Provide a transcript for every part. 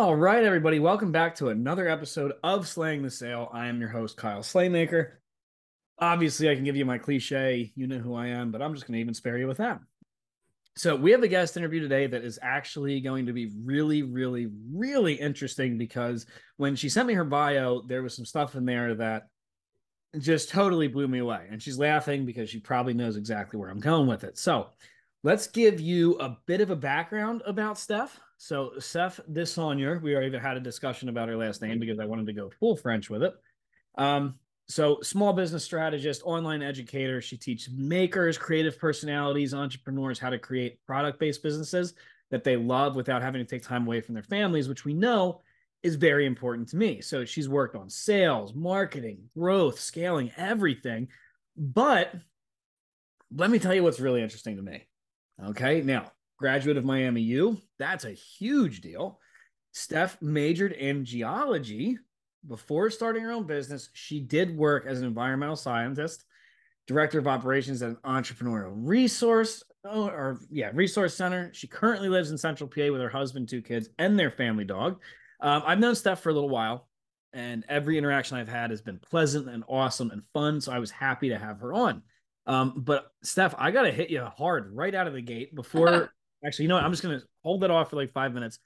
All right, everybody, welcome back to another episode of Slaying the Sale. I am your host, Kyle Slaymaker. Obviously, I can give you my cliche, you know who I am, but I'm just going to even spare you with that. So, we have a guest interview today that is actually going to be really, really, really interesting because when she sent me her bio, there was some stuff in there that just totally blew me away. And she's laughing because she probably knows exactly where I'm going with it. So, let's give you a bit of a background about Steph so Steph DeSaulnier, we already had a discussion about her last name because I wanted to go full French with it. Um, so small business strategist, online educator. She teaches makers, creative personalities, entrepreneurs how to create product-based businesses that they love without having to take time away from their families, which we know is very important to me. So she's worked on sales, marketing, growth, scaling, everything. But let me tell you what's really interesting to me. Okay. Now, graduate of Miami U. That's a huge deal. Steph majored in geology before starting her own business. She did work as an environmental scientist, director of operations at an entrepreneurial resource oh, or yeah, resource center. She currently lives in Central PA with her husband, two kids, and their family dog. Um, I've known Steph for a little while, and every interaction I've had has been pleasant and awesome and fun. So I was happy to have her on. Um, but Steph, I got to hit you hard right out of the gate before Actually, you know what? I'm just going to hold that off for like five minutes.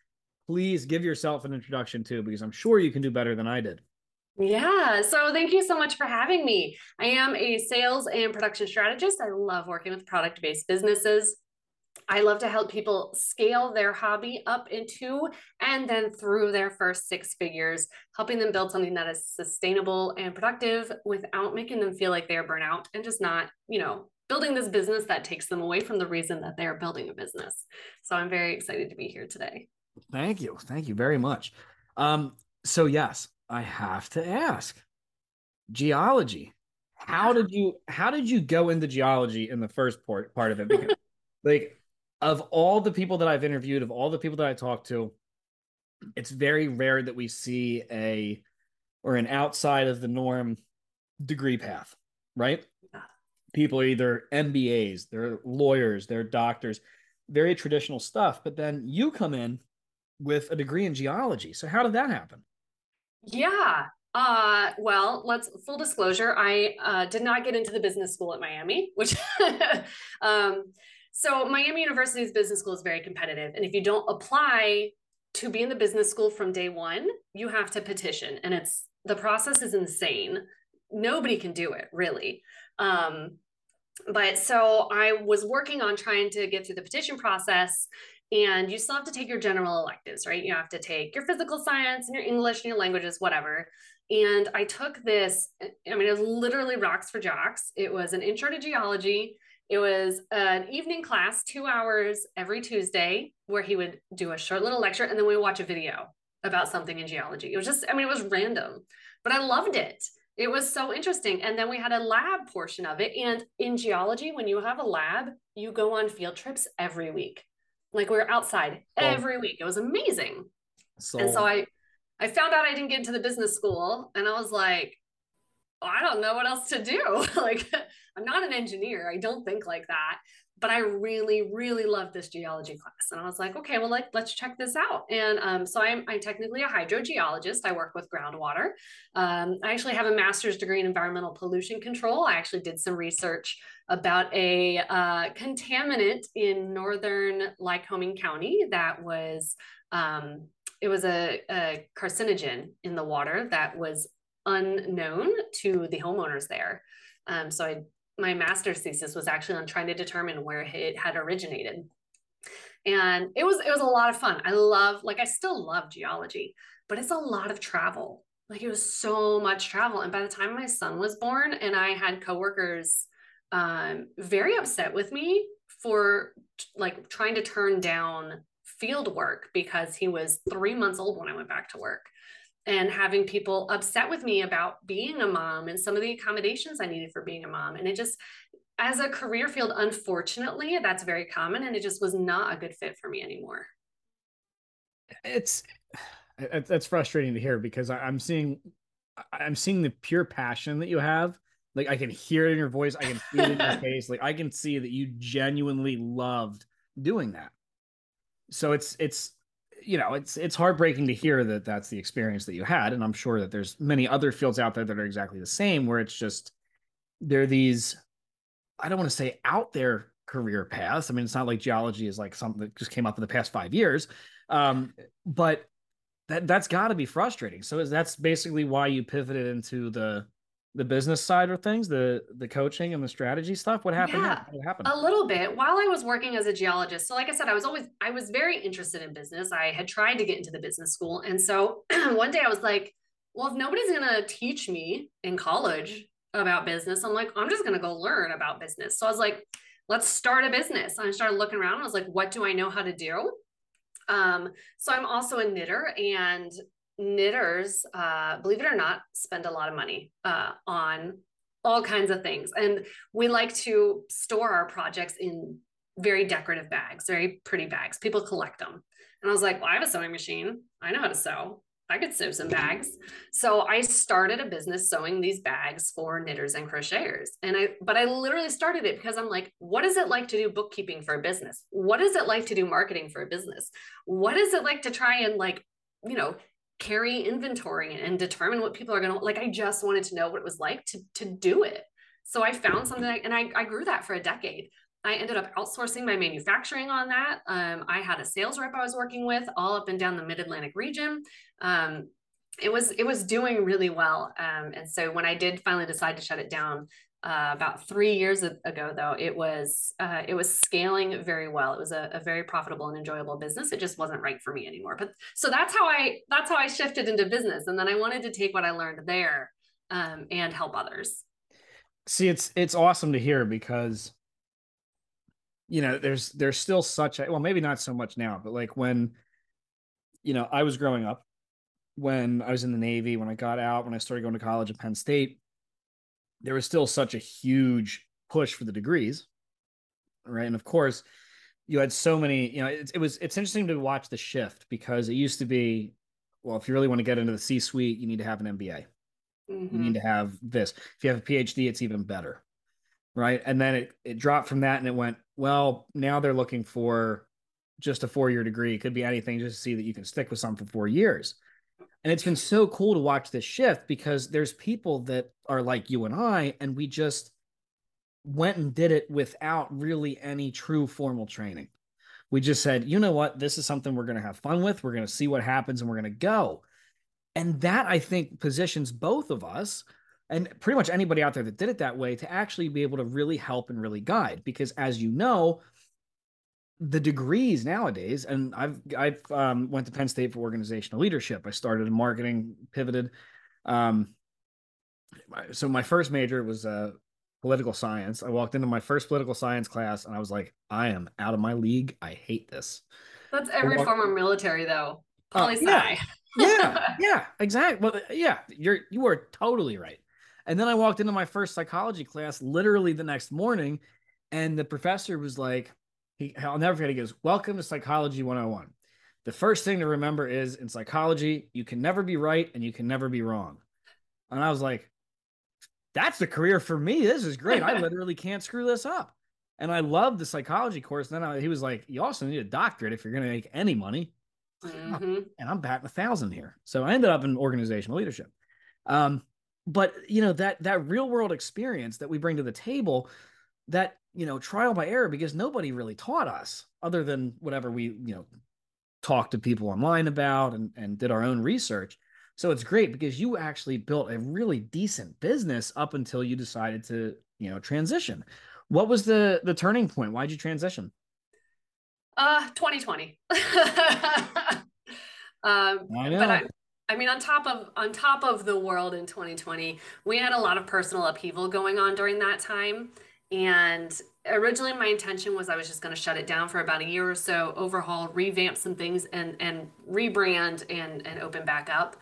Please give yourself an introduction too, because I'm sure you can do better than I did. Yeah. So thank you so much for having me. I am a sales and production strategist. I love working with product based businesses. I love to help people scale their hobby up into and then through their first six figures, helping them build something that is sustainable and productive without making them feel like they're burnout and just not, you know, building this business that takes them away from the reason that they're building a business. So I'm very excited to be here today. Thank you. Thank you very much. Um, so yes, I have to ask geology. How did you how did you go into geology in the first part part of it? Because like of all the people that I've interviewed, of all the people that I talked to, it's very rare that we see a or an outside of the norm degree path, right? People are either MBAs, they're lawyers, they're doctors, very traditional stuff. But then you come in with a degree in geology. So how did that happen? Yeah. Uh, well, let's full disclosure. I uh, did not get into the business school at Miami, which, um, so Miami University's business school is very competitive. And if you don't apply to be in the business school from day one, you have to petition. And it's, the process is insane. Nobody can do it really. Um, but so I was working on trying to get through the petition process. And you still have to take your general electives, right? You have to take your physical science and your English and your languages, whatever. And I took this, I mean, it was literally rocks for jocks. It was an intro to geology. It was an evening class, two hours every Tuesday, where he would do a short little lecture and then we would watch a video about something in geology. It was just, I mean, it was random, but I loved it. It was so interesting. And then we had a lab portion of it. And in geology, when you have a lab, you go on field trips every week. Like we are outside oh. every week. It was amazing. So, and so I I found out I didn't get into the business school and I was like, oh, I don't know what else to do. like I'm not an engineer. I don't think like that but I really, really loved this geology class. And I was like, okay, well, like, let's check this out. And um, so I'm, I'm technically a hydrogeologist. I work with groundwater. Um, I actually have a master's degree in environmental pollution control. I actually did some research about a uh, contaminant in northern Lycoming County that was, um, it was a, a carcinogen in the water that was unknown to the homeowners there. Um, so I my master's thesis was actually on trying to determine where it had originated. And it was it was a lot of fun. I love like i still love geology but it's a lot of travel. Like it was so much travel. And by the time my son was born and i had coworkers um, very upset with me for like trying to turn down field work because he was three months old when I went back to work and having people upset with me about being a mom and some of the accommodations I needed for being a mom. And it just, as a career field, unfortunately, that's very common. And it just was not a good fit for me anymore. It's, that's frustrating to hear because I'm seeing, I'm seeing the pure passion that you have. Like I can hear it in your voice. I can see it in your face. Like I can see that you genuinely loved doing that. So it's, it's, you know, it's it's heartbreaking to hear that that's the experience that you had, and I'm sure that there's many other fields out there that are exactly the same, where it's just they're these, I don't want to say out there career paths. I mean, it's not like geology is like something that just came up in the past five years, um, but that that's got to be frustrating. So that's basically why you pivoted into the the business side of things, the the coaching and the strategy stuff? What happened? Yeah, what happened? A little bit while I was working as a geologist. So, like I said, I was always I was very interested in business. I had tried to get into the business school, and so one day I was like, "Well, if nobody's gonna teach me in college about business, I'm like, I'm just gonna go learn about business." So I was like, "Let's start a business." And I started looking around. I was like, "What do I know how to do?" Um, so I'm also a knitter, and knitters, uh, believe it or not, spend a lot of money uh, on all kinds of things. And we like to store our projects in very decorative bags, very pretty bags. People collect them. And I was like, well, I have a sewing machine. I know how to sew. I could sew some bags. So I started a business sewing these bags for knitters and crocheters. And I, but I literally started it because I'm like, what is it like to do bookkeeping for a business? What is it like to do marketing for a business? What is it like to try and like, you know, carry inventory and determine what people are going to like i just wanted to know what it was like to to do it. So i found something and I, I grew that for a decade. I ended up outsourcing my manufacturing on that. Um, i had a sales rep i was working with all up and down the mid-atlantic region. Um, it was it was doing really well. Um, and so when i did finally decide to shut it down uh, about three years ago though it was uh, it was scaling very well. It was a, a, very profitable and enjoyable business. It just wasn't right for me anymore. But so that's how i that's how i shifted into business. And then i wanted to take what i learned there um, and help others. See it's it's awesome to hear because you know there's there's still such a well maybe not so much now but like when you know i was growing up when i was in the navy when i got out when i started going to college at penn state there was still such a huge push for the degrees, right? And of course, you had so many. You know, it, it was it's interesting to watch the shift because it used to be, well, if you really want to get into the C-suite, you need to have an MBA. Mm-hmm. You need to have this. If you have a PhD, it's even better, right? And then it it dropped from that, and it went well. Now they're looking for just a four year degree. It could be anything, just to see that you can stick with something for four years. And it's been so cool to watch this shift because there's people that are like you and I, and we just went and did it without really any true formal training. We just said, you know what, this is something we're going to have fun with. We're going to see what happens and we're going to go. And that I think positions both of us and pretty much anybody out there that did it that way to actually be able to really help and really guide. Because as you know, the degrees nowadays, and I've I've um, went to Penn State for organizational leadership. I started in marketing, pivoted. Um, so my first major was uh, political science. I walked into my first political science class, and I was like, I am out of my league. I hate this. That's every walked- former military, though. Poli. Uh, yeah, yeah, yeah, exactly. Well, yeah, you're you are totally right. And then I walked into my first psychology class literally the next morning, and the professor was like, he, I'll never forget. He goes, "Welcome to Psychology 101. The first thing to remember is in psychology, you can never be right and you can never be wrong." And I was like, "That's the career for me. This is great. I literally can't screw this up." And I loved the psychology course. And Then I, he was like, "You also need a doctorate if you're going to make any money." Mm-hmm. And I'm batting a thousand here. So I ended up in organizational leadership. Um, but you know that that real world experience that we bring to the table that you know trial by error because nobody really taught us other than whatever we you know talked to people online about and, and did our own research so it's great because you actually built a really decent business up until you decided to you know transition. What was the the turning point? Why'd you transition? Uh 2020 um I know. but I, I mean, on top of on top of the world in 2020, we had a lot of personal upheaval going on during that time, and originally my intention was I was just going to shut it down for about a year or so, overhaul, revamp some things, and and rebrand and and open back up,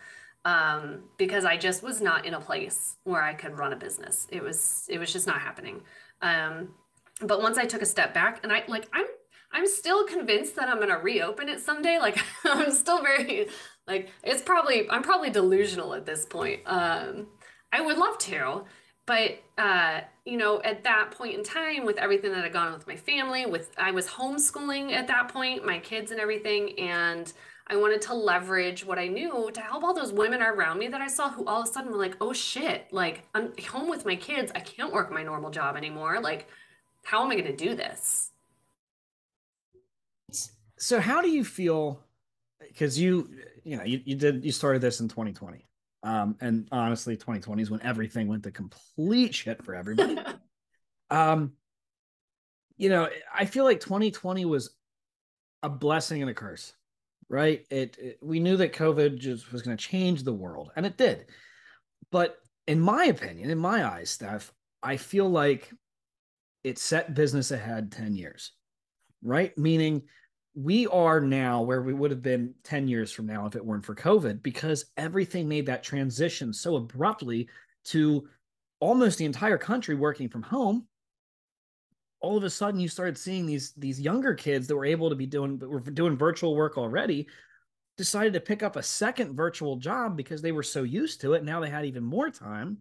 um, because I just was not in a place where I could run a business. It was it was just not happening. Um, but once I took a step back, and I like I'm I'm still convinced that I'm to reopen it someday. Like I'm still very like it's probably I'm probably delusional at this point. Um, I would love to, but uh, you know, at that point in time, with everything that had gone on with my family, with I was homeschooling at that point, my kids and everything, and I wanted to leverage what I knew to help all those women around me that I saw who all of a sudden were like, "Oh shit! Like I'm home with my kids. I can't work my normal job anymore. Like, how am I going to do this?" So, how do you feel? Because you, you know, you, you did you started this in 2020 um, and honestly, 2020 is when everything went to complete shit for everybody. um, you know, I feel like 2020 was a blessing and a curse, right? It, it we knew that COVID just was going to change the world, and it did. But in my opinion, in my eyes, Steph, I feel like it set business ahead 10 years, right? Meaning we are now where we would have been 10 years from now if it weren't for COVID, because everything made that transition so abruptly to almost the entire country working from home. All of a sudden, you started seeing these these younger kids that were able to be doing were doing virtual work already, decided to pick up a second virtual job because they were so used to it. Now they had even more time,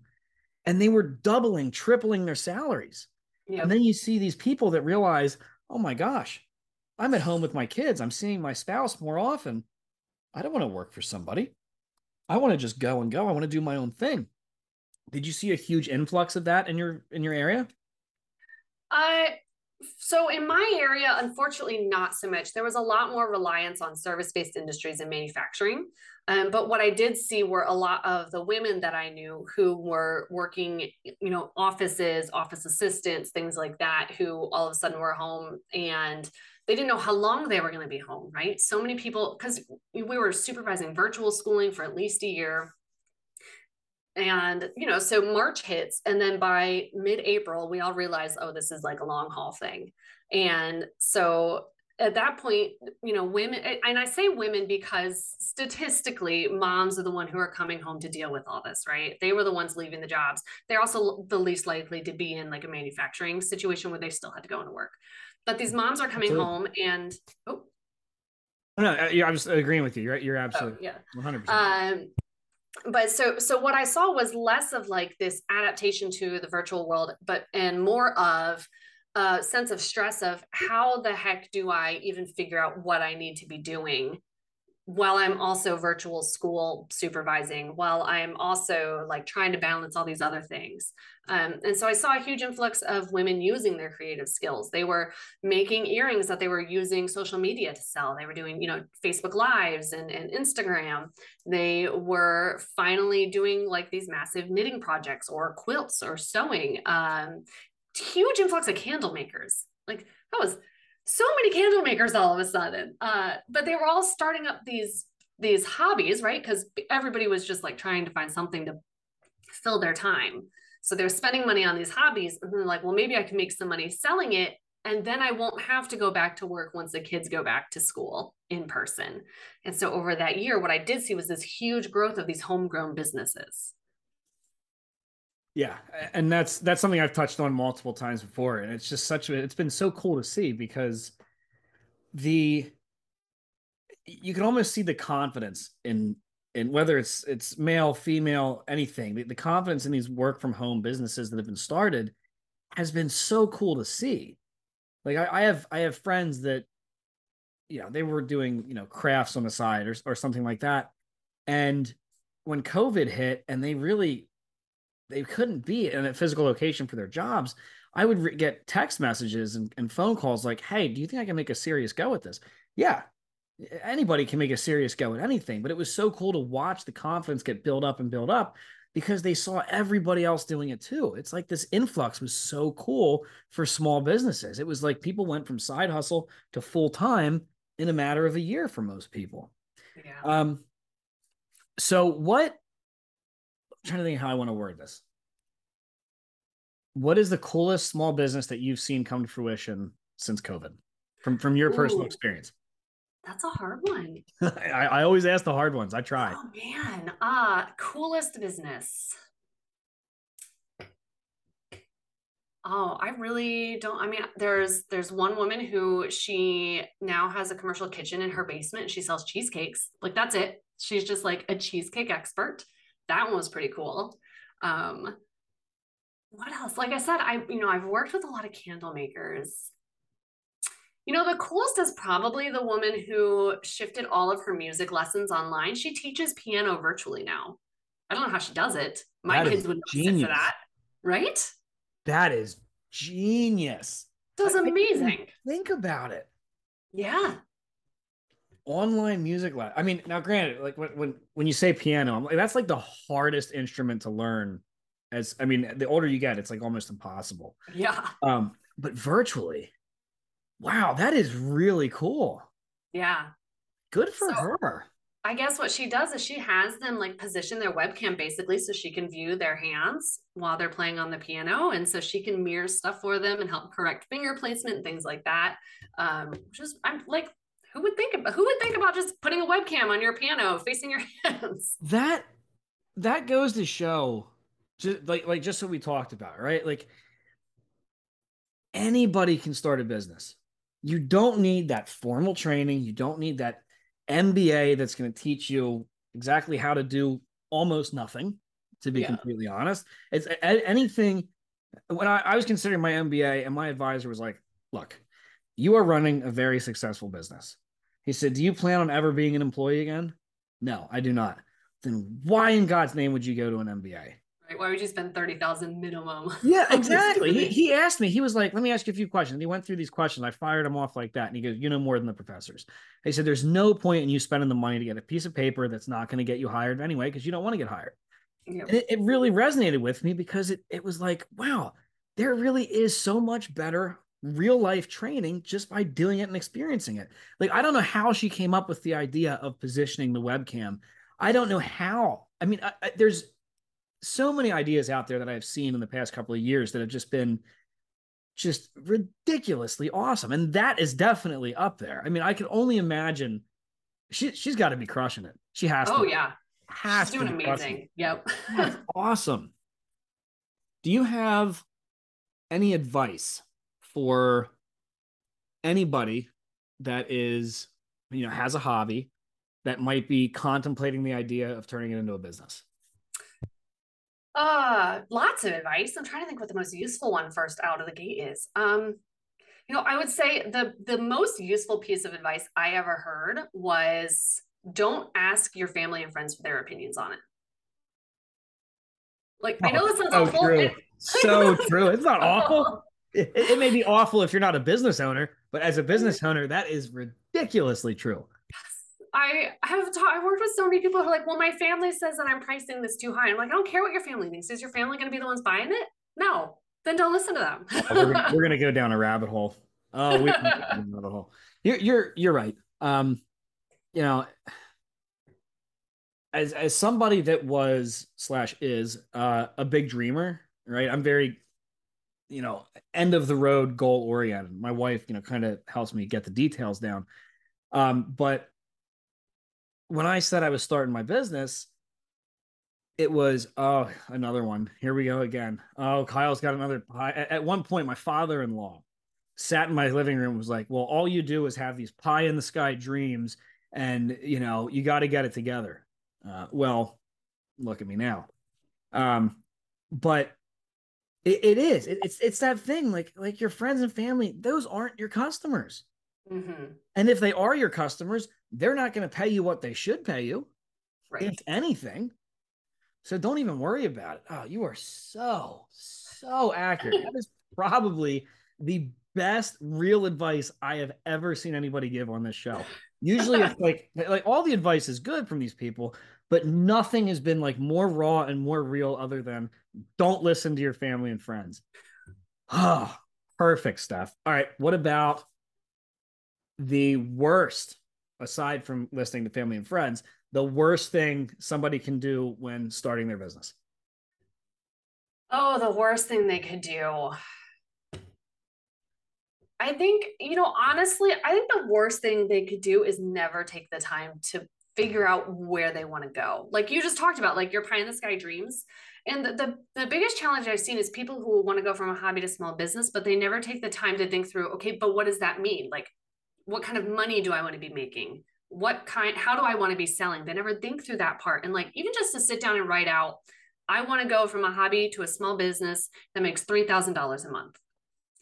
and they were doubling, tripling their salaries. Yep. And then you see these people that realize, oh my gosh, I'm at home with my kids. I'm seeing my spouse more often. I don't want to work for somebody. I want to just go and go. I want to do my own thing. Did you see a huge influx of that in your in your area? I so in my area, unfortunately, not so much. There was a lot more reliance on service-based industries and manufacturing. Um, but what I did see were a lot of the women that I knew who were working, you know, offices, office assistants, things like that, who all of a sudden were home and they didn't know how long they were going to be home, right? So many people, because we were supervising virtual schooling for at least a year. And, you know, so March hits, and then by mid April, we all realize, oh, this is like a long haul thing. And so at that point, you know, women, and I say women because statistically, moms are the one who are coming home to deal with all this, right? They were the ones leaving the jobs. They're also the least likely to be in like a manufacturing situation where they still had to go into work. But these moms are coming absolutely. home and oh. No, I was agreeing with you. You're you're absolutely oh, yeah, 100. Um, but so so what I saw was less of like this adaptation to the virtual world, but and more of a sense of stress of how the heck do I even figure out what I need to be doing while I'm also virtual school supervising, while I'm also like trying to balance all these other things. Um, and so I saw a huge influx of women using their creative skills. They were making earrings that they were using social media to sell. They were doing, you know, Facebook Lives and, and Instagram. They were finally doing like these massive knitting projects or quilts or sewing. Um, huge influx of candle makers. Like that was so many candle makers all of a sudden. Uh, but they were all starting up these these hobbies, right? Because everybody was just like trying to find something to fill their time. So they're spending money on these hobbies, and they're like, well, maybe I can make some money selling it, and then I won't have to go back to work once the kids go back to school in person. And so over that year, what I did see was this huge growth of these homegrown businesses. Yeah, and that's that's something I've touched on multiple times before, and it's just such a it's been so cool to see because the you can almost see the confidence in in whether it's it's male, female, anything. The, the confidence in these work from home businesses that have been started has been so cool to see. Like I, I have I have friends that you know they were doing you know crafts on the side or or something like that, and when COVID hit and they really they couldn't be in a physical location for their jobs, I would re- get text messages and, and phone calls like, "Hey, do you think I can make a serious go at this?" Yeah, anybody can make a serious go at anything, but it was so cool to watch the confidence get built up and build up because they saw everybody else doing it too. It's like this influx was so cool for small businesses. It was like people went from side hustle to full time in a matter of a year for most people. Yeah. Um, so what trying to think how I want to word this. what is the coolest small business that you've seen come to fruition since COVID from from your personal experience? That's a hard one. I, I always ask the hard ones. I try. Oh man. Uh coolest business. Oh, I really don't. I mean, there's there's one woman who she now has a commercial kitchen in her basement and she sells cheesecakes. Like that's it. She's just like a cheesecake expert. That one was pretty cool. Um what else? Like I said, I you know, I've worked with a lot of candle makers. You know, the coolest is probably the woman who shifted all of her music lessons online. She teaches piano virtually now. I don't know how she does it. My That kids would sit genius. for that, right? That is genius. It was I didn't even amazing. Think about it. Yeah. Online music lab. I mean, now granted, like when when when you say piano, I'm like, that's like the hardest instrument to learn. As I mean, the older you get, it's like almost impossible. Yeah. Um, but virtually, wow, that is really cool. Yeah. Good for So- her. I guess what she does is she has them like position their webcam basically so she can view their hands while they're playing on the piano. And so she can mirror stuff for them and help correct finger placement and things like that. Um, which is I'm like, who would think about who would think about just putting a webcam on your piano facing your hands? That that goes to show, just like like just what we talked about, right? Like anybody can start a business. You don't need that formal training. You don't need that MBA that's going to teach you exactly how to do almost nothing. To be Yeah. completely honest, it's anything. When I, I was considering my MBA, and my advisor was like, "Look, you are running a very successful business." He said, "Do you plan on ever being an employee again?" No, I do not. Then why in God's name would you go to an MBA? Right? Why would you spend thirty thousand minimum? Yeah, exactly. He, he asked me, he was like, let me ask you a few questions. And he went through these questions. I fired him off like that. And he goes, you know more than the professors. He said, there's no point in you spending the money to get a piece of paper that's not going to get you hired anyway, because you don't want to get hired. Yeah. It, it really resonated with me because it, it was like, wow, there really is so much better real life training just by doing it and experiencing it. Like, I don't know how she came up with the idea of positioning the webcam. I don't know how. I mean, I, I, there's so many ideas out there that I've seen in the past couple of years that have just been just ridiculously awesome. And that is definitely up there. I mean, I can only imagine she, she's got to be crushing it. She has oh, to. Oh yeah. Has She's to doing amazing. Yep. That's awesome. Do you have any advice for anybody that is, you know, has a hobby that might be contemplating the idea of turning it into a business? Uh, lots of advice. I'm trying to think what the most useful one first out of the gate is. Um, you know, I would say the the most useful piece of advice I ever heard was don't ask your family and friends for their opinions on it. Like I know this sounds so awful. true. So true. It's not awful. It, it may be awful if you're not a business owner, but as a business owner, that is ridiculously true. I have ta- I've worked with so many people who are like, well, my family says that I'm pricing this too high. I'm like, I don't care what your family thinks. Is your family going to be the ones buying it? No, then don't listen to them. Oh, we're, gonna, go down a rabbit hole. Oh, we can go down a rabbit hole. You're you're you're right. Um, you know, as as somebody that was slash is uh, a big dreamer, right? I'm very, you know, end of the road goal oriented. My wife, you know, kind of helps me get the details down. Um, but when I said I was starting my business, it was oh another one. Here we go again. Oh, Kyle's got another pie. At, one point, my father-in-law sat in my living room and was like, "Well, all you do is have these pie in the sky dreams, and you know you got to get it together." Uh, well, look at me now. Um, but it, it is. It, it's it's that thing. Like like your friends and family, those aren't your customers. Mhm. And if they are your customers, they're not going to pay you what they should pay you Right. if anything. So don't even worry about it. Oh, you are so, so accurate. That is probably the best real advice I have ever seen anybody give on this show. Usually it's like like all the advice is good from these people, but nothing has been like more raw and more real other than don't listen to your family and friends. Oh, perfect stuff. All right. What about the worst, aside from listening to family and friends, the worst thing somebody can do when starting their business? Oh, the worst thing they could do. I think, you know, honestly, I think the worst thing they could do is never take the time to figure out where they want to go. Like you just talked about, like your pie in the sky dreams. And the, the, the biggest challenge I've seen is people who want to go from a hobby to small business, but they never take the time to think through, okay, but what does that mean? Like, what kind of money do I want to be making? What kind, how do I want to be selling? They never think through that part. And like, even just to sit down and write out, I want to go from a hobby to a small business that makes $3,000 a month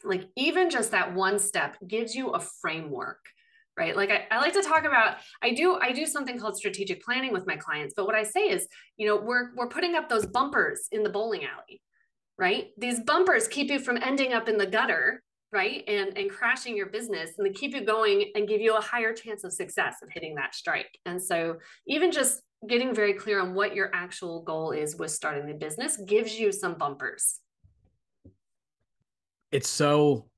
like even just that one step gives you a framework right? Like I, I, like to talk about i do i do something called strategic planning with my clients but what i say is you know we're we're putting up those bumpers in the bowling alley right? These bumpers keep you from ending up in the gutter right? And and crashing your business and they keep you going and give you a higher chance of success of hitting that strike. And so even just getting very clear on what your actual goal is with starting the business gives you some bumpers. It's so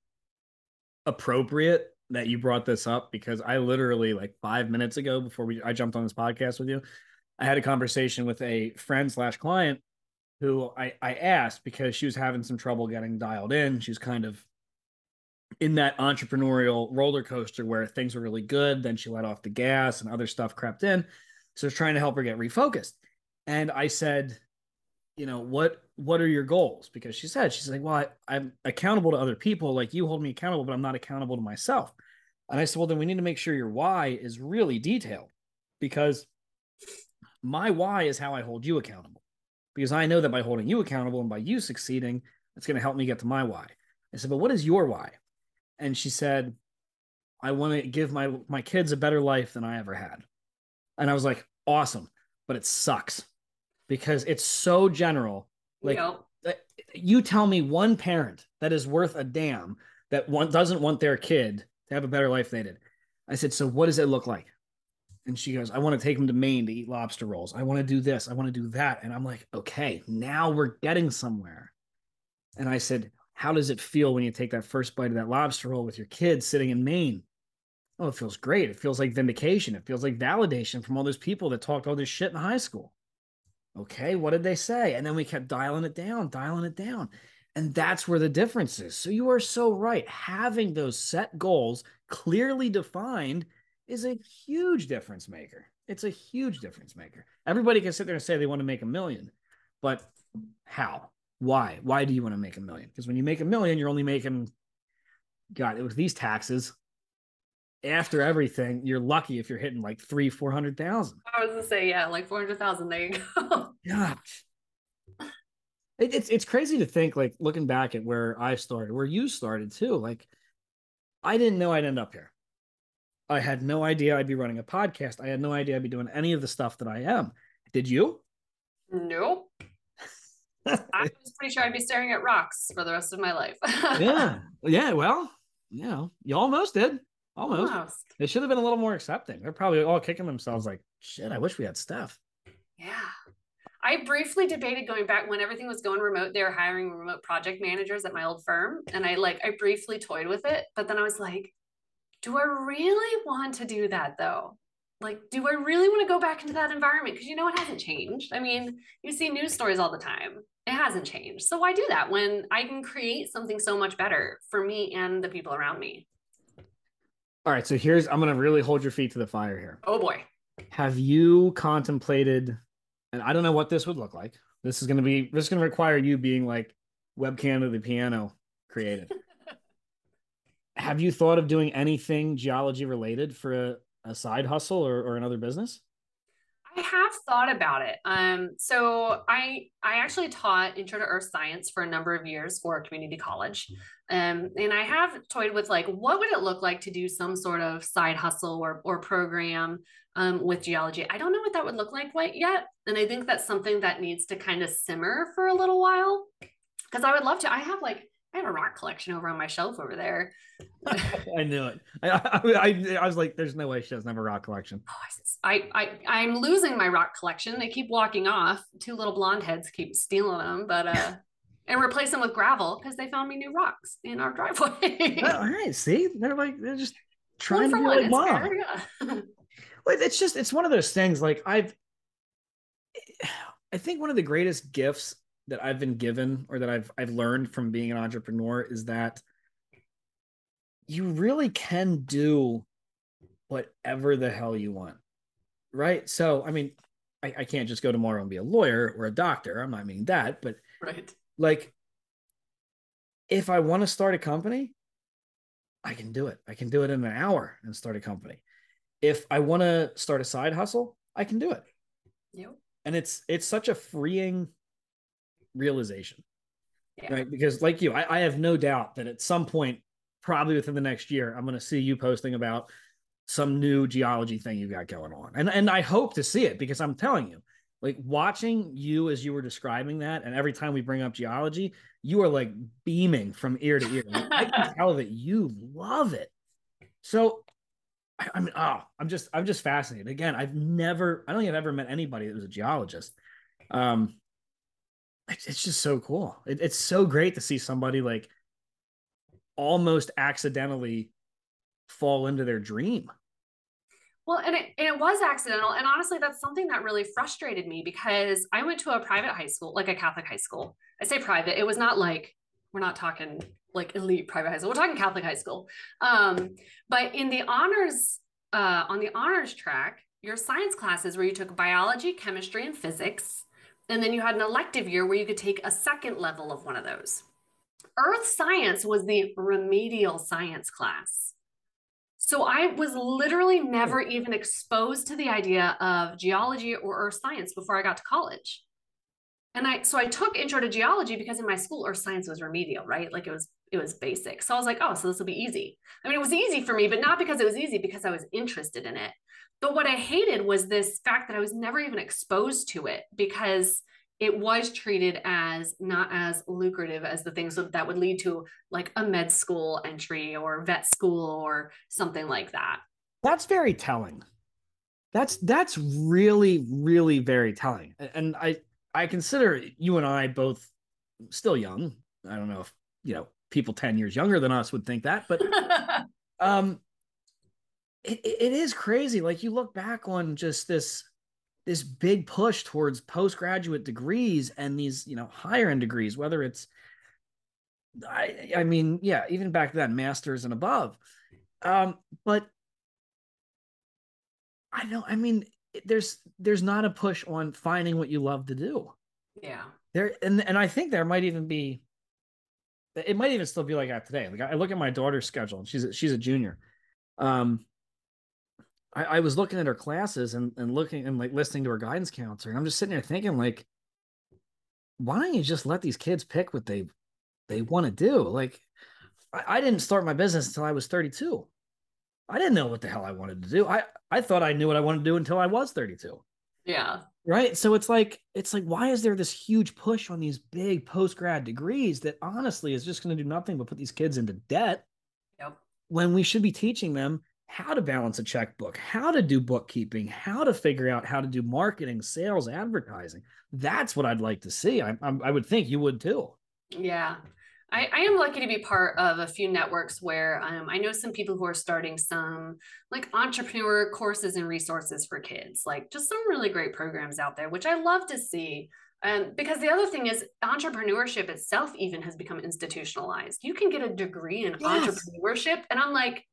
appropriate that you brought this up because I literally like five minutes ago before we I jumped on this podcast with you, I had a conversation with a friend slash client who I I asked because she was having some trouble getting dialed in. She's kind of in that entrepreneurial roller coaster where things were really good, then she let off the gas and other stuff crept in. So I was trying to help her get refocused. And I said, you know what what are your goals? Because she said she's like well I, i'm accountable to other people. Like you hold me accountable but i'm not accountable to myself. And i said well then we need to make sure your why is really detailed because my why is how i hold you accountable. Because i know that by holding you accountable and by you succeeding it's going to help me get to my why. I said but what is your why? And she said i want to give my my kids a better life than i ever had. And i was like awesome but it sucks because it's so general. Like yep. you tell me one parent that is worth a damn that one doesn't want their kid to have a better life they did. I said, so what does it look like? And she goes, I want to take them to Maine to eat lobster rolls. I want to do this. I want to do that. And I'm like, okay, now we're getting somewhere. And I said, how does it feel when you take that first bite of that lobster roll with your kid sitting in Maine? Oh, it feels great. It feels like vindication. It feels like validation from all those people that talked all this shit in high school. Okay, what did they say? And then we kept dialing it down, dialing it down. And that's where the difference is. So you are so right. Having those set goals clearly defined is a huge difference maker. It's a huge difference maker. Everybody can sit there and say they want to make a million, but how? Why? Why do you want to make a million? Because when you make a million, you're only making, God, it was these taxes, after everything, you're lucky if you're hitting like three, four hundred thousand. I was gonna say, yeah, like four hundred thousand. There you go. Gosh. It, it's it's crazy to think, like looking back at where I started, where you started too. Like, I didn't know I'd end up here. I had no idea I'd be running a podcast. I had no idea I'd be doing any of the stuff that I am. Did you? Nope. I was pretty sure I'd be staring at rocks for the rest of my life. yeah. Yeah. Well, you know, you almost did. Almost. Almost. They should have been a little more accepting. They're probably all kicking themselves like, shit, I wish we had Steph. Yeah. I briefly debated going back when everything was going remote. They were hiring remote project managers at my old firm. And I like, I briefly toyed with it. But then I was like, do I really want to do that though? Like, do I really want to go back into that environment? Because you know, it hasn't changed. I mean, you see news stories all the time. It hasn't changed. So why do that when I can create something so much better for me and the people around me? All right, so here's I'm gonna really hold your feet to the fire here. Oh boy. Have you contemplated, and I don't know what this would look like. This is gonna be this is gonna require you being like webcam of the piano creative. Have you thought of doing anything geology related for a, a side hustle or, or another business? I have thought about it. Um, so I I actually taught Intro to Earth Science for a number of years for a community college, um, and I have toyed with like what would it look like to do some sort of side hustle or or program um, with geology. I don't know what that would look like quite yet, and I think that's something that needs to kind of simmer for a little while because I would love to. I have like I have a rock collection over on my shelf over there. I knew it. I, I, I, was like, there's no way she doesn't have a rock collection. Oh, I, I, I'm losing my rock collection. They keep walking off. Two little blonde heads keep stealing them, but uh, and replace them with gravel because they found me new rocks in our driveway. oh, all right, see, they're like they're just trying to be like mom. yeah. well, it's just it's one of those things. Like I've, I think one of the greatest gifts that I've been given or that I've I've learned from being an entrepreneur is that you really can do whatever the hell you want. Right? So, I mean, I, I can't just go tomorrow and be a lawyer or a doctor. I'm not meaning that, but right. like if I want to start a company, I can do it. I can do it in an hour and start a company. If I want to start a side hustle, I can do it. Yep. And it's it's such a freeing realization. Yeah. Right. Because like you, I, I have no doubt that at some point, probably within the next year, I'm gonna see you posting about some new geology thing you got going on. And and I hope to see it because I'm telling you, like watching you as you were describing that, and every time we bring up geology, you are like beaming from ear to ear. I can tell that you love it. So I, I mean, oh, I'm just I'm just fascinated. Again, I've never, I don't think I've ever met anybody that was a geologist. Um, it's, just so cool. It, it's so great to see somebody like almost accidentally fall into their dream. Well, and it, and it was accidental. And honestly, that's something that really frustrated me because I went to a private high school, like a Catholic high school. I say private, it was not like, we're not talking like elite private high school, we're talking Catholic high school. Um, but in the honors, uh, on the honors track, your science classes where you took biology, chemistry, and physics. And then you had an elective year where you could take a second level of one of those. Earth science was the remedial science class. So I was literally never even exposed to the idea of geology or earth science before I got to college. And I so I took intro to geology because in my school earth science was remedial, right? Like it was it was basic. So I was like, oh, so this will be easy. I mean, it was easy for me, but not because it was easy, because I was interested in it. But what I hated was this fact that I was never even exposed to it because it was treated as not as lucrative as the things that would lead to like a med school entry or vet school or something like that. That's very telling. That's that's really really very telling. And I I consider you and I both still young. I don't know if, you know, people 10 years younger than us would think that, but um it, it is crazy. Like you look back on just this this big push towards postgraduate degrees and these you know higher end degrees whether it's i i mean yeah even back then masters and above um but i know i mean there's there's not a push on finding what you love to do yeah there and and i think there might even be it might even still be like that today like i look at my daughter's schedule and she's a, she's a junior um I, I was looking at her classes and, and looking and like listening to her guidance counselor, and I'm just sitting there thinking, like, why don't you just let these kids pick what they they want to do? Like, I, I didn't start my business until I was 32. I didn't know what the hell I wanted to do. I I thought I knew what I wanted to do until I was 32. Yeah. Right. So it's like it's like why is there this huge push on these big post grad degrees that honestly is just going to do nothing but put these kids into debt? Yep. When we should be teaching them how to balance a checkbook, how to do bookkeeping, how to figure out how to do marketing, sales, advertising. That's what I'd like to see. I, I, I would think you would too. Yeah. I, I, am lucky to be part of a few networks where um, I know some people who are starting some like entrepreneur courses and resources for kids, like just some really great programs out there, which I love to see. Um, because the other thing is entrepreneurship itself even has become institutionalized. You can get a degree in yes. entrepreneurship, and I'm like,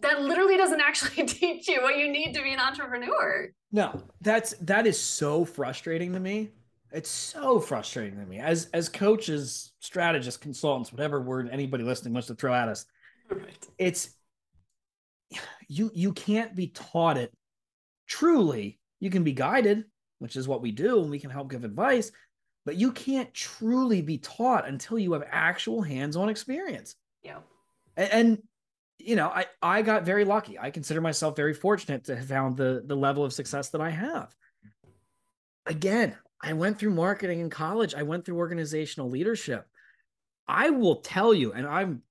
that literally doesn't actually teach you what you need to be an entrepreneur. No, that's that is so frustrating to me. It's so frustrating to me as as coaches, strategists, consultants, whatever word anybody listening wants to throw at us. Right. It's you you can't be taught it truly. You can be guided, which is what we do, and we can help give advice, but you can't truly be taught until you have actual hands-on experience. Yeah. And, and you know, I I got very lucky. I consider myself very fortunate to have found the the level of success that I have. Again, I went through marketing in college. I went through organizational leadership. I will tell you, and I'm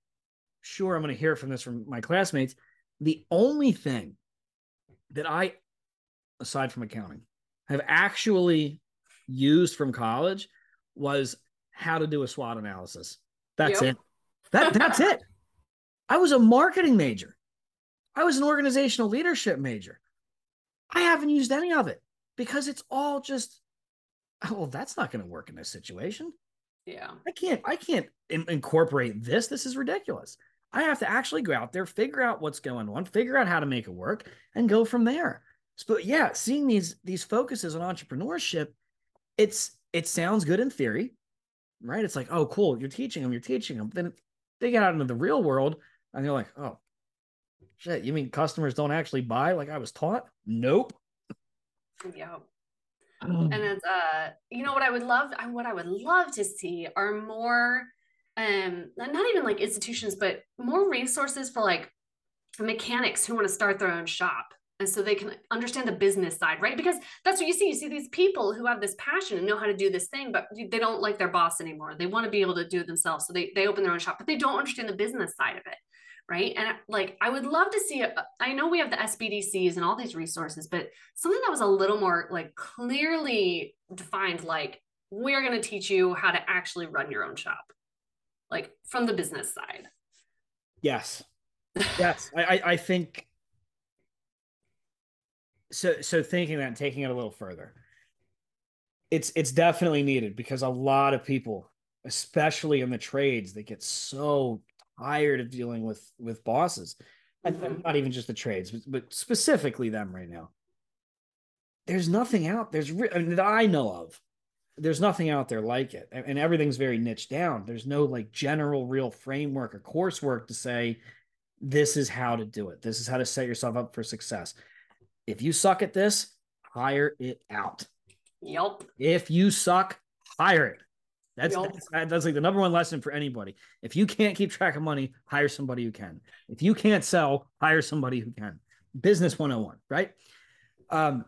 sure I'm going to hear from this from my classmates. The only thing that I, aside from accounting, have actually used from college was how to do a SWOT analysis. That's yep. it. That that's it. I was a marketing major. I was an organizational leadership major. I haven't used any of it because it's all just oh, well, that's not going to work in this situation. Yeah. I can't, I can't in- incorporate this. This is ridiculous. I have to actually go out there, figure out what's going on, figure out how to make it work, and go from there. But yeah, seeing these these focuses on entrepreneurship, it's it sounds good in theory, right? It's like, oh, cool, you're teaching them, you're teaching them. Then they get out into the real world and they're like, oh, shit, you mean customers don't actually buy like I was taught? Nope. Yeah. And it's uh you know what i would love what i would love to see are more um not even like institutions but more resources for like mechanics who want to start their own shop and so they can understand the business side right? Because that's what you see you see these people who have this passion and know how to do this thing but they don't like their boss anymore. They want to be able to do it themselves so they, they open their own shop but they don't understand the business side of it right? And like i would love to see I know we have the sbdcs and all these resources but something that was a little more like clearly defined like we're going to teach you how to actually run your own shop like from the business side. Yes. Yes. I, I think so so thinking that and taking it a little further it's it's definitely needed because a lot of people especially in the trades they get so tired of dealing with with bosses. And not even just the trades but, but, specifically them right now. There's nothing out there's re- I mean, that i know of. There's nothing out there like it and everything's very niche down. There's no like general real framework or coursework to say this is how to do it. This is how to set yourself up for success. If you suck at this hire it out. Yep if you suck hire it that's, that's, that's like the number one lesson for anybody. If you can't keep track of money, hire somebody who can. If you can't sell, hire somebody who can. Business 101, right? Um,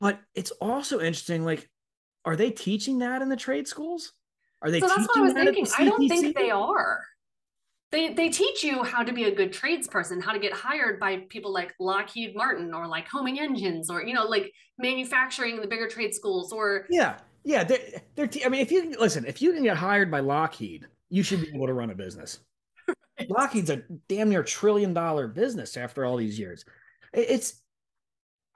but it's also interesting. Like, are they teaching that in the trade schools? Are they? So that's what I was thinking. I don't think they are. They they teach you how to be a good tradesperson, how to get hired by people like Lockheed Martin or like Homing Engines or you know like manufacturing the bigger trade schools or yeah yeah, they're, they're t- I mean, if you listen, if you can get hired by Lockheed, you should be able to run a business. Right. Lockheed's a damn near trillion dollar business after all these years. It's,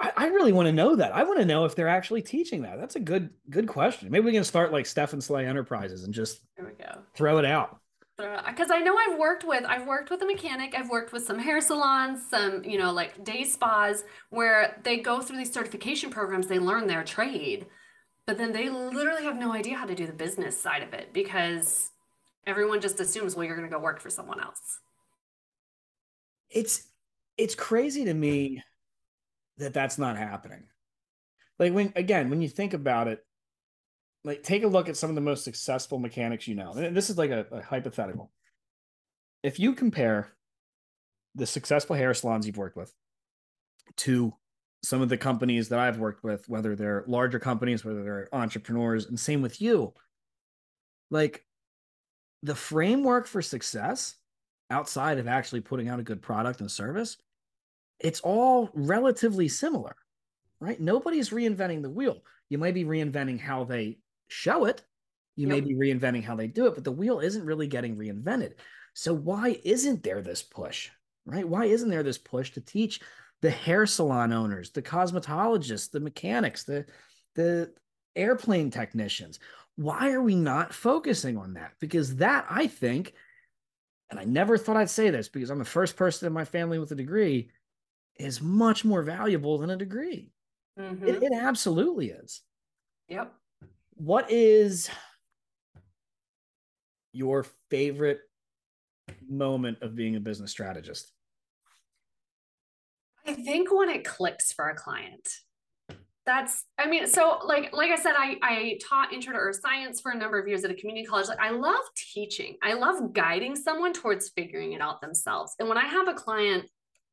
I, I really want to know that. I want to know if they're actually teaching that. That's a good, good question. Maybe we can start like Stefan Slay Enterprises and just there we go. throw it out because uh, I know I've worked with I've worked with a mechanic, I've worked with some hair salons, some you know like day spas where they go through these certification programs, they learn their trade, but then they literally have no idea how to do the business side of it because everyone just assumes well you're going to go work for someone else. It's it's crazy to me that that's not happening. Like when again when you think about it like take a look at some of the most successful mechanics you know. And this is like a, a hypothetical. If you compare the successful hair salons you've worked with to some of the companies that I've worked with, whether they're larger companies, whether they're entrepreneurs, and same with you. Like the framework for success outside of actually putting out a good product and service, it's all relatively similar, right? Nobody's reinventing the wheel. You might be reinventing how they show it, you yep. may be reinventing how they do it, but the wheel isn't really getting reinvented. So, why isn't there this push, right? Why isn't there this push to teach the hair salon owners, the cosmetologists, the mechanics, the the airplane technicians. Why are we not focusing on that? Because that I think, and I never thought I'd say this because I'm the first person in my family with a degree, is much more valuable than a degree. Mm-hmm. It, it absolutely is. Yep. What is your favorite moment of being a business strategist? I think when it clicks for a client. That's, I mean, so like, like I said, I, I taught intro to earth science for a number of years at a community college. Like I love teaching. I love guiding someone towards figuring it out themselves. And when I have a client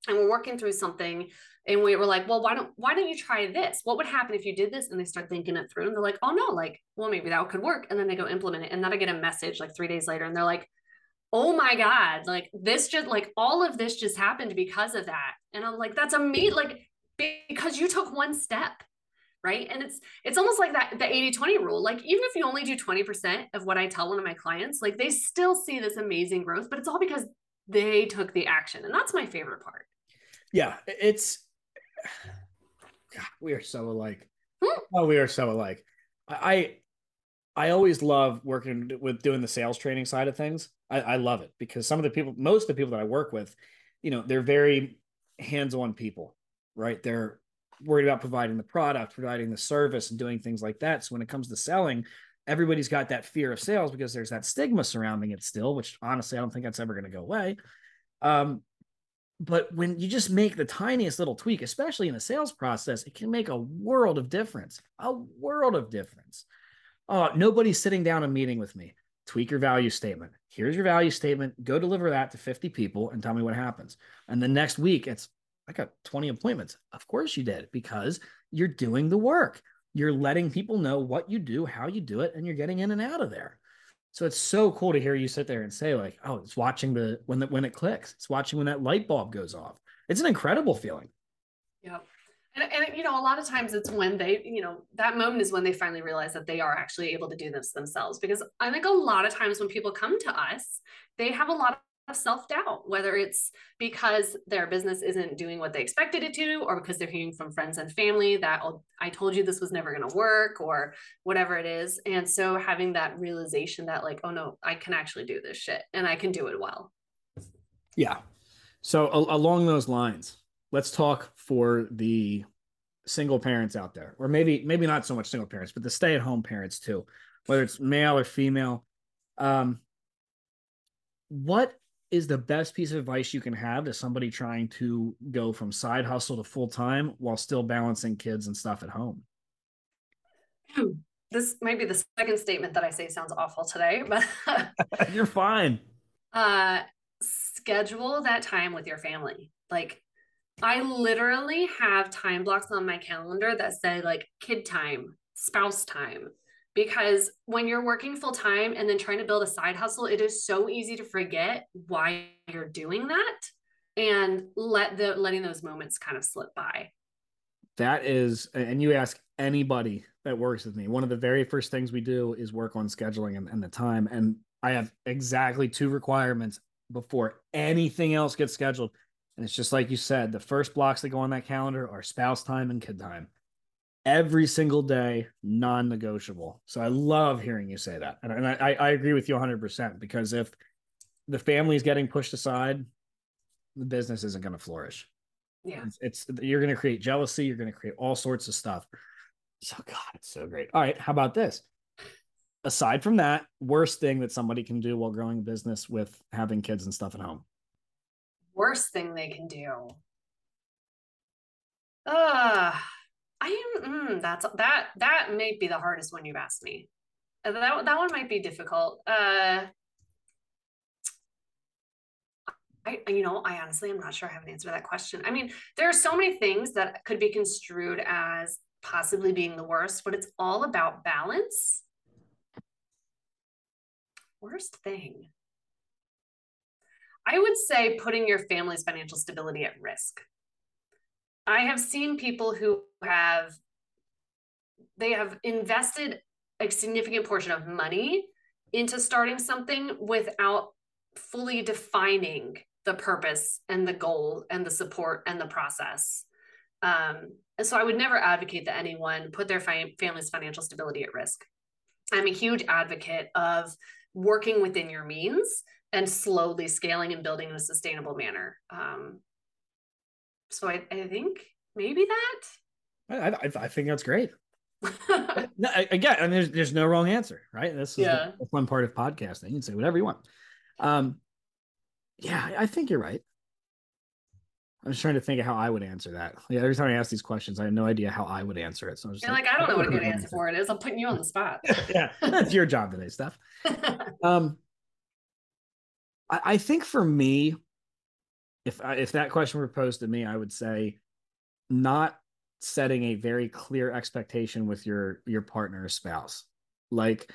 and we're working through something and we were like, well, why don't, why don't you try this? What would happen if you did this? And they start thinking it through and they're like, oh no, like, well, maybe that could work. And then they go implement it. And then I get a message like three days later and they're like, oh my god like this just like all of this just happened because of that. And i'm like that's amazing like because you took one step right? And it's it's almost like that the 80 20 rule. Like even if you only do 20% of what i tell one of my clients like they still see this amazing growth but it's all because they took the action. And that's my favorite part. Yeah it's God, we are so alike. Hmm? oh we are so alike. I I always love working with doing the sales training side of things. I, I love it because some of the people, most of the people that I work with, you know, they're very hands-on people, right? They're worried about providing the product, providing the service, and doing things like that. So when it comes to selling, everybody's got that fear of sales because there's that stigma surrounding it still, which honestly I don't think that's ever going to go away. Um, but when you just make the tiniest little tweak, especially in the sales process, it can make a world of difference. A world of difference. Oh, nobody's sitting down and meeting with me. Tweak your value statement. Here's your value statement. Go deliver that to 50 people and tell me what happens. And the next week, it's I got 20 appointments. Of course you did, because you're doing the work. You're letting people know what you do, how you do it, and you're getting in and out of there. So it's so cool to hear you sit there and say, like, oh, it's watching the when the when it clicks. It's watching when that light bulb goes off. It's an incredible feeling. Yep. And, and you know, a lot of times it's when they, you know, that moment is when they finally realize that they are actually able to do this themselves. Because I think a lot of times when people come to us, they have a lot of self doubt, whether it's because their business isn't doing what they expected it to, or because they're hearing from friends and family that, oh, I told you this was never going to work, or whatever it is. And so having that realization that, like, oh no, I can actually do this shit and I can do it well. Yeah. So, a- along those lines, let's talk for the single parents out there, or maybe maybe not so much single parents, but the stay at home parents too, whether it's male or female. Um, what is the best piece of advice you can have to somebody trying to go from side hustle to full time while still balancing kids and stuff at home? This might be the second statement that I say sounds awful today, but you're fine. Uh, schedule that time with your family. Like I literally have time blocks on my calendar that say like kid time, spouse time. Because when you're working full time and then trying to build a side hustle, it is so easy to forget why you're doing that and let the letting those moments kind of slip by. That is, and you ask anybody that works with me, one of the very first things we do is work on scheduling and, and the time. And I have exactly two requirements before anything else gets scheduled. And it's just like you said, the first blocks that go on that calendar are spouse time and kid time. Every single day, non negotiable. So I love hearing you say that. And, and I, I agree with you 100% because if the family is getting pushed aside, the business isn't going to flourish. Yeah. It's, it's you're going to create jealousy. You're going to create all sorts of stuff. So, God, it's so great. All right. How about this? Aside from that, worst thing that somebody can do while growing a business with having kids and stuff at home worst thing they can do. Uh, I am. Mm, that's that. That may be the hardest one you've asked me. Uh, that that one might be difficult. Uh, I you know I honestly am not sure I have an answer to that question. I mean, there are so many things that could be construed as possibly being the worst, but it's all about balance. Worst thing. I would say putting your family's financial stability at risk. I have seen people who have they have invested a significant portion of money into starting something without fully defining the purpose and the goal and the support and the process. Um, and so I would never advocate that anyone put their fi- family's financial stability at risk. I'm a huge advocate of working within your means and slowly scaling and building in a sustainable manner. Um, so I, I think maybe that. I, I, I think that's great. no, again, and there's there's no wrong answer, right? This is yeah. the fun part of podcasting. You can say whatever you want. Um, yeah, I think you're right. I'm just trying to think of how I would answer that. Yeah, every time I ask these questions, I have no idea how I would answer it. So I'm just like, like, I don't know what a good answer for it is. I'm putting you on the spot. yeah, that's your job today, Steph. um, I, I think for me, if I, if that question were posed to me, I would say not setting a very clear expectation with your your partner or spouse, like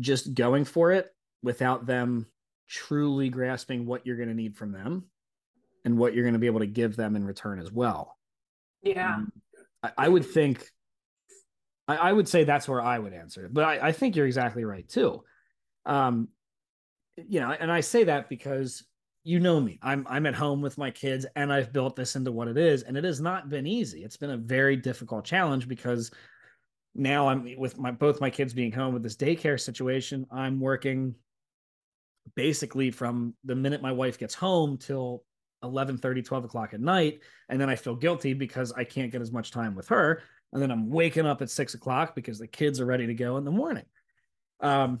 just going for it without them truly grasping what you're going to need from them and what you're going to be able to give them in return as well. Yeah. Um, I, I, would think, I, I, would say that's where I would answer it, but I, I think you're exactly right too. Um, you know, and I say that because you know me. I'm I'm at home with my kids and I've built this into what it is and it has not been easy. It's been a very difficult challenge because now I'm with my both my kids being home with this daycare situation. I'm working basically from the minute my wife gets home till 11 30 12 o'clock at night and then i feel guilty because i can't get as much time with her and then i'm waking up at six o'clock because the kids are ready to go in the morning um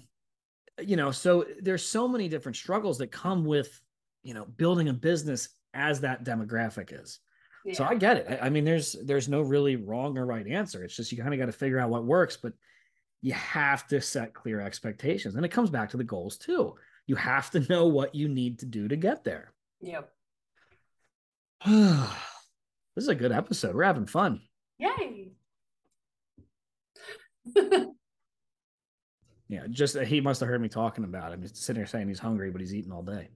you know so there's so many different struggles that come with you know building a business as that demographic is yeah. so i get it I, I mean there's there's no really wrong or right answer it's just you kind of got to figure out what works but you have to set clear expectations and it comes back to the goals too you have to know what you need to do to get there. Yep. this is a good episode. We're having fun. Yay. yeah, just he must have heard me talking about him. He's sitting there saying he's hungry, but he's eating all day.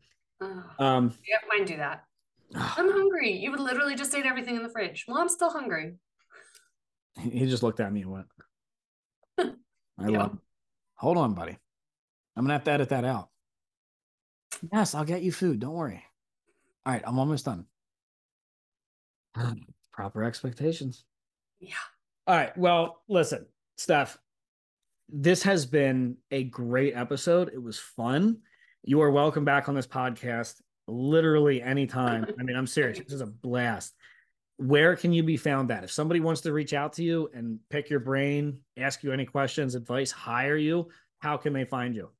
Um, yeah, mine do that. I'm hungry. You would literally just ate everything in the fridge. Well, I'm still hungry. He just looked at me and went, I yeah. love. Hold on, buddy. I'm gonna have to edit that out. Yes, I'll get you food. Don't worry. All right, I'm almost done. Proper expectations. Yeah. All right. Well, listen, Steph, this has been a great episode. It was fun. You are welcome back on this podcast literally anytime. I mean, I'm serious. This is a blast. Where can you be found at? If somebody wants to reach out to you and pick your brain, ask you any questions, advice, hire you, how can they find you?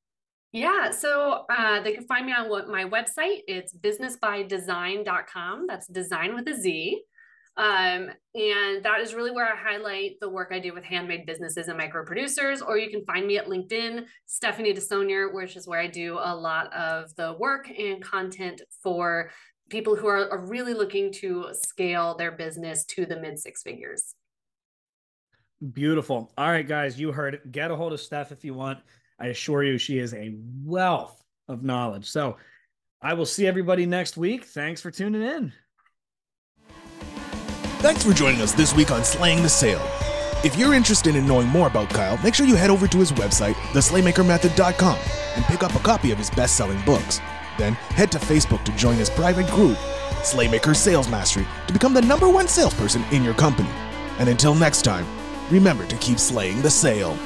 Yeah, so uh, they can find me on my website. It's businessbydesign.com. That's design with a Z. Um, and that is really where I highlight the work I do with handmade businesses and micro producers. Or you can find me at LinkedIn, Stephanie DeSaulnier, which is where I do a lot of the work and content for people who are, are really looking to scale their business to the mid six figures. Beautiful. All right, guys, you heard it. Get a hold of Steph if you want. I assure you, she is a wealth of knowledge. So I will see everybody next week. Thanks for tuning in. Thanks for joining us this week on Slaying the Sale. If you're interested in knowing more about Kyle, make sure you head over to his website, theslaymakermethod.com, and pick up a copy of his best selling books. Then head to Facebook to join his private group, Slaymaker Sales Mastery, to become the number one salesperson in your company. And until next time, remember to keep slaying the sale.